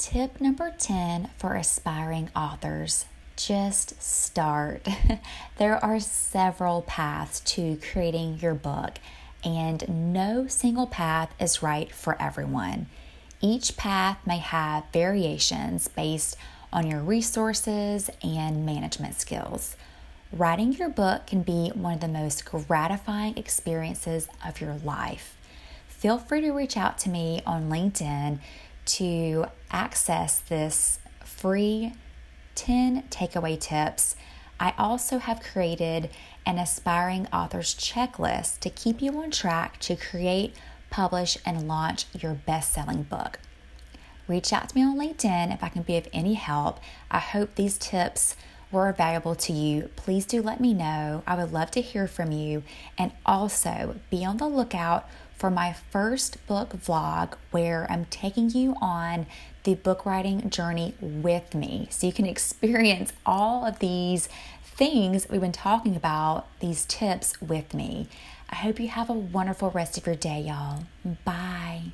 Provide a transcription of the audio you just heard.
Tip number 10 for aspiring authors just start. there are several paths to creating your book, and no single path is right for everyone. Each path may have variations based on your resources and management skills. Writing your book can be one of the most gratifying experiences of your life. Feel free to reach out to me on LinkedIn to access this free 10 takeaway tips. I also have created an aspiring author's checklist to keep you on track to create, publish, and launch your best selling book. Reach out to me on LinkedIn if I can be of any help. I hope these tips were available to you. Please do let me know. I would love to hear from you. And also be on the lookout for my first book vlog where I'm taking you on the book writing journey with me so you can experience all of these things we've been talking about, these tips with me. I hope you have a wonderful rest of your day, y'all. Bye.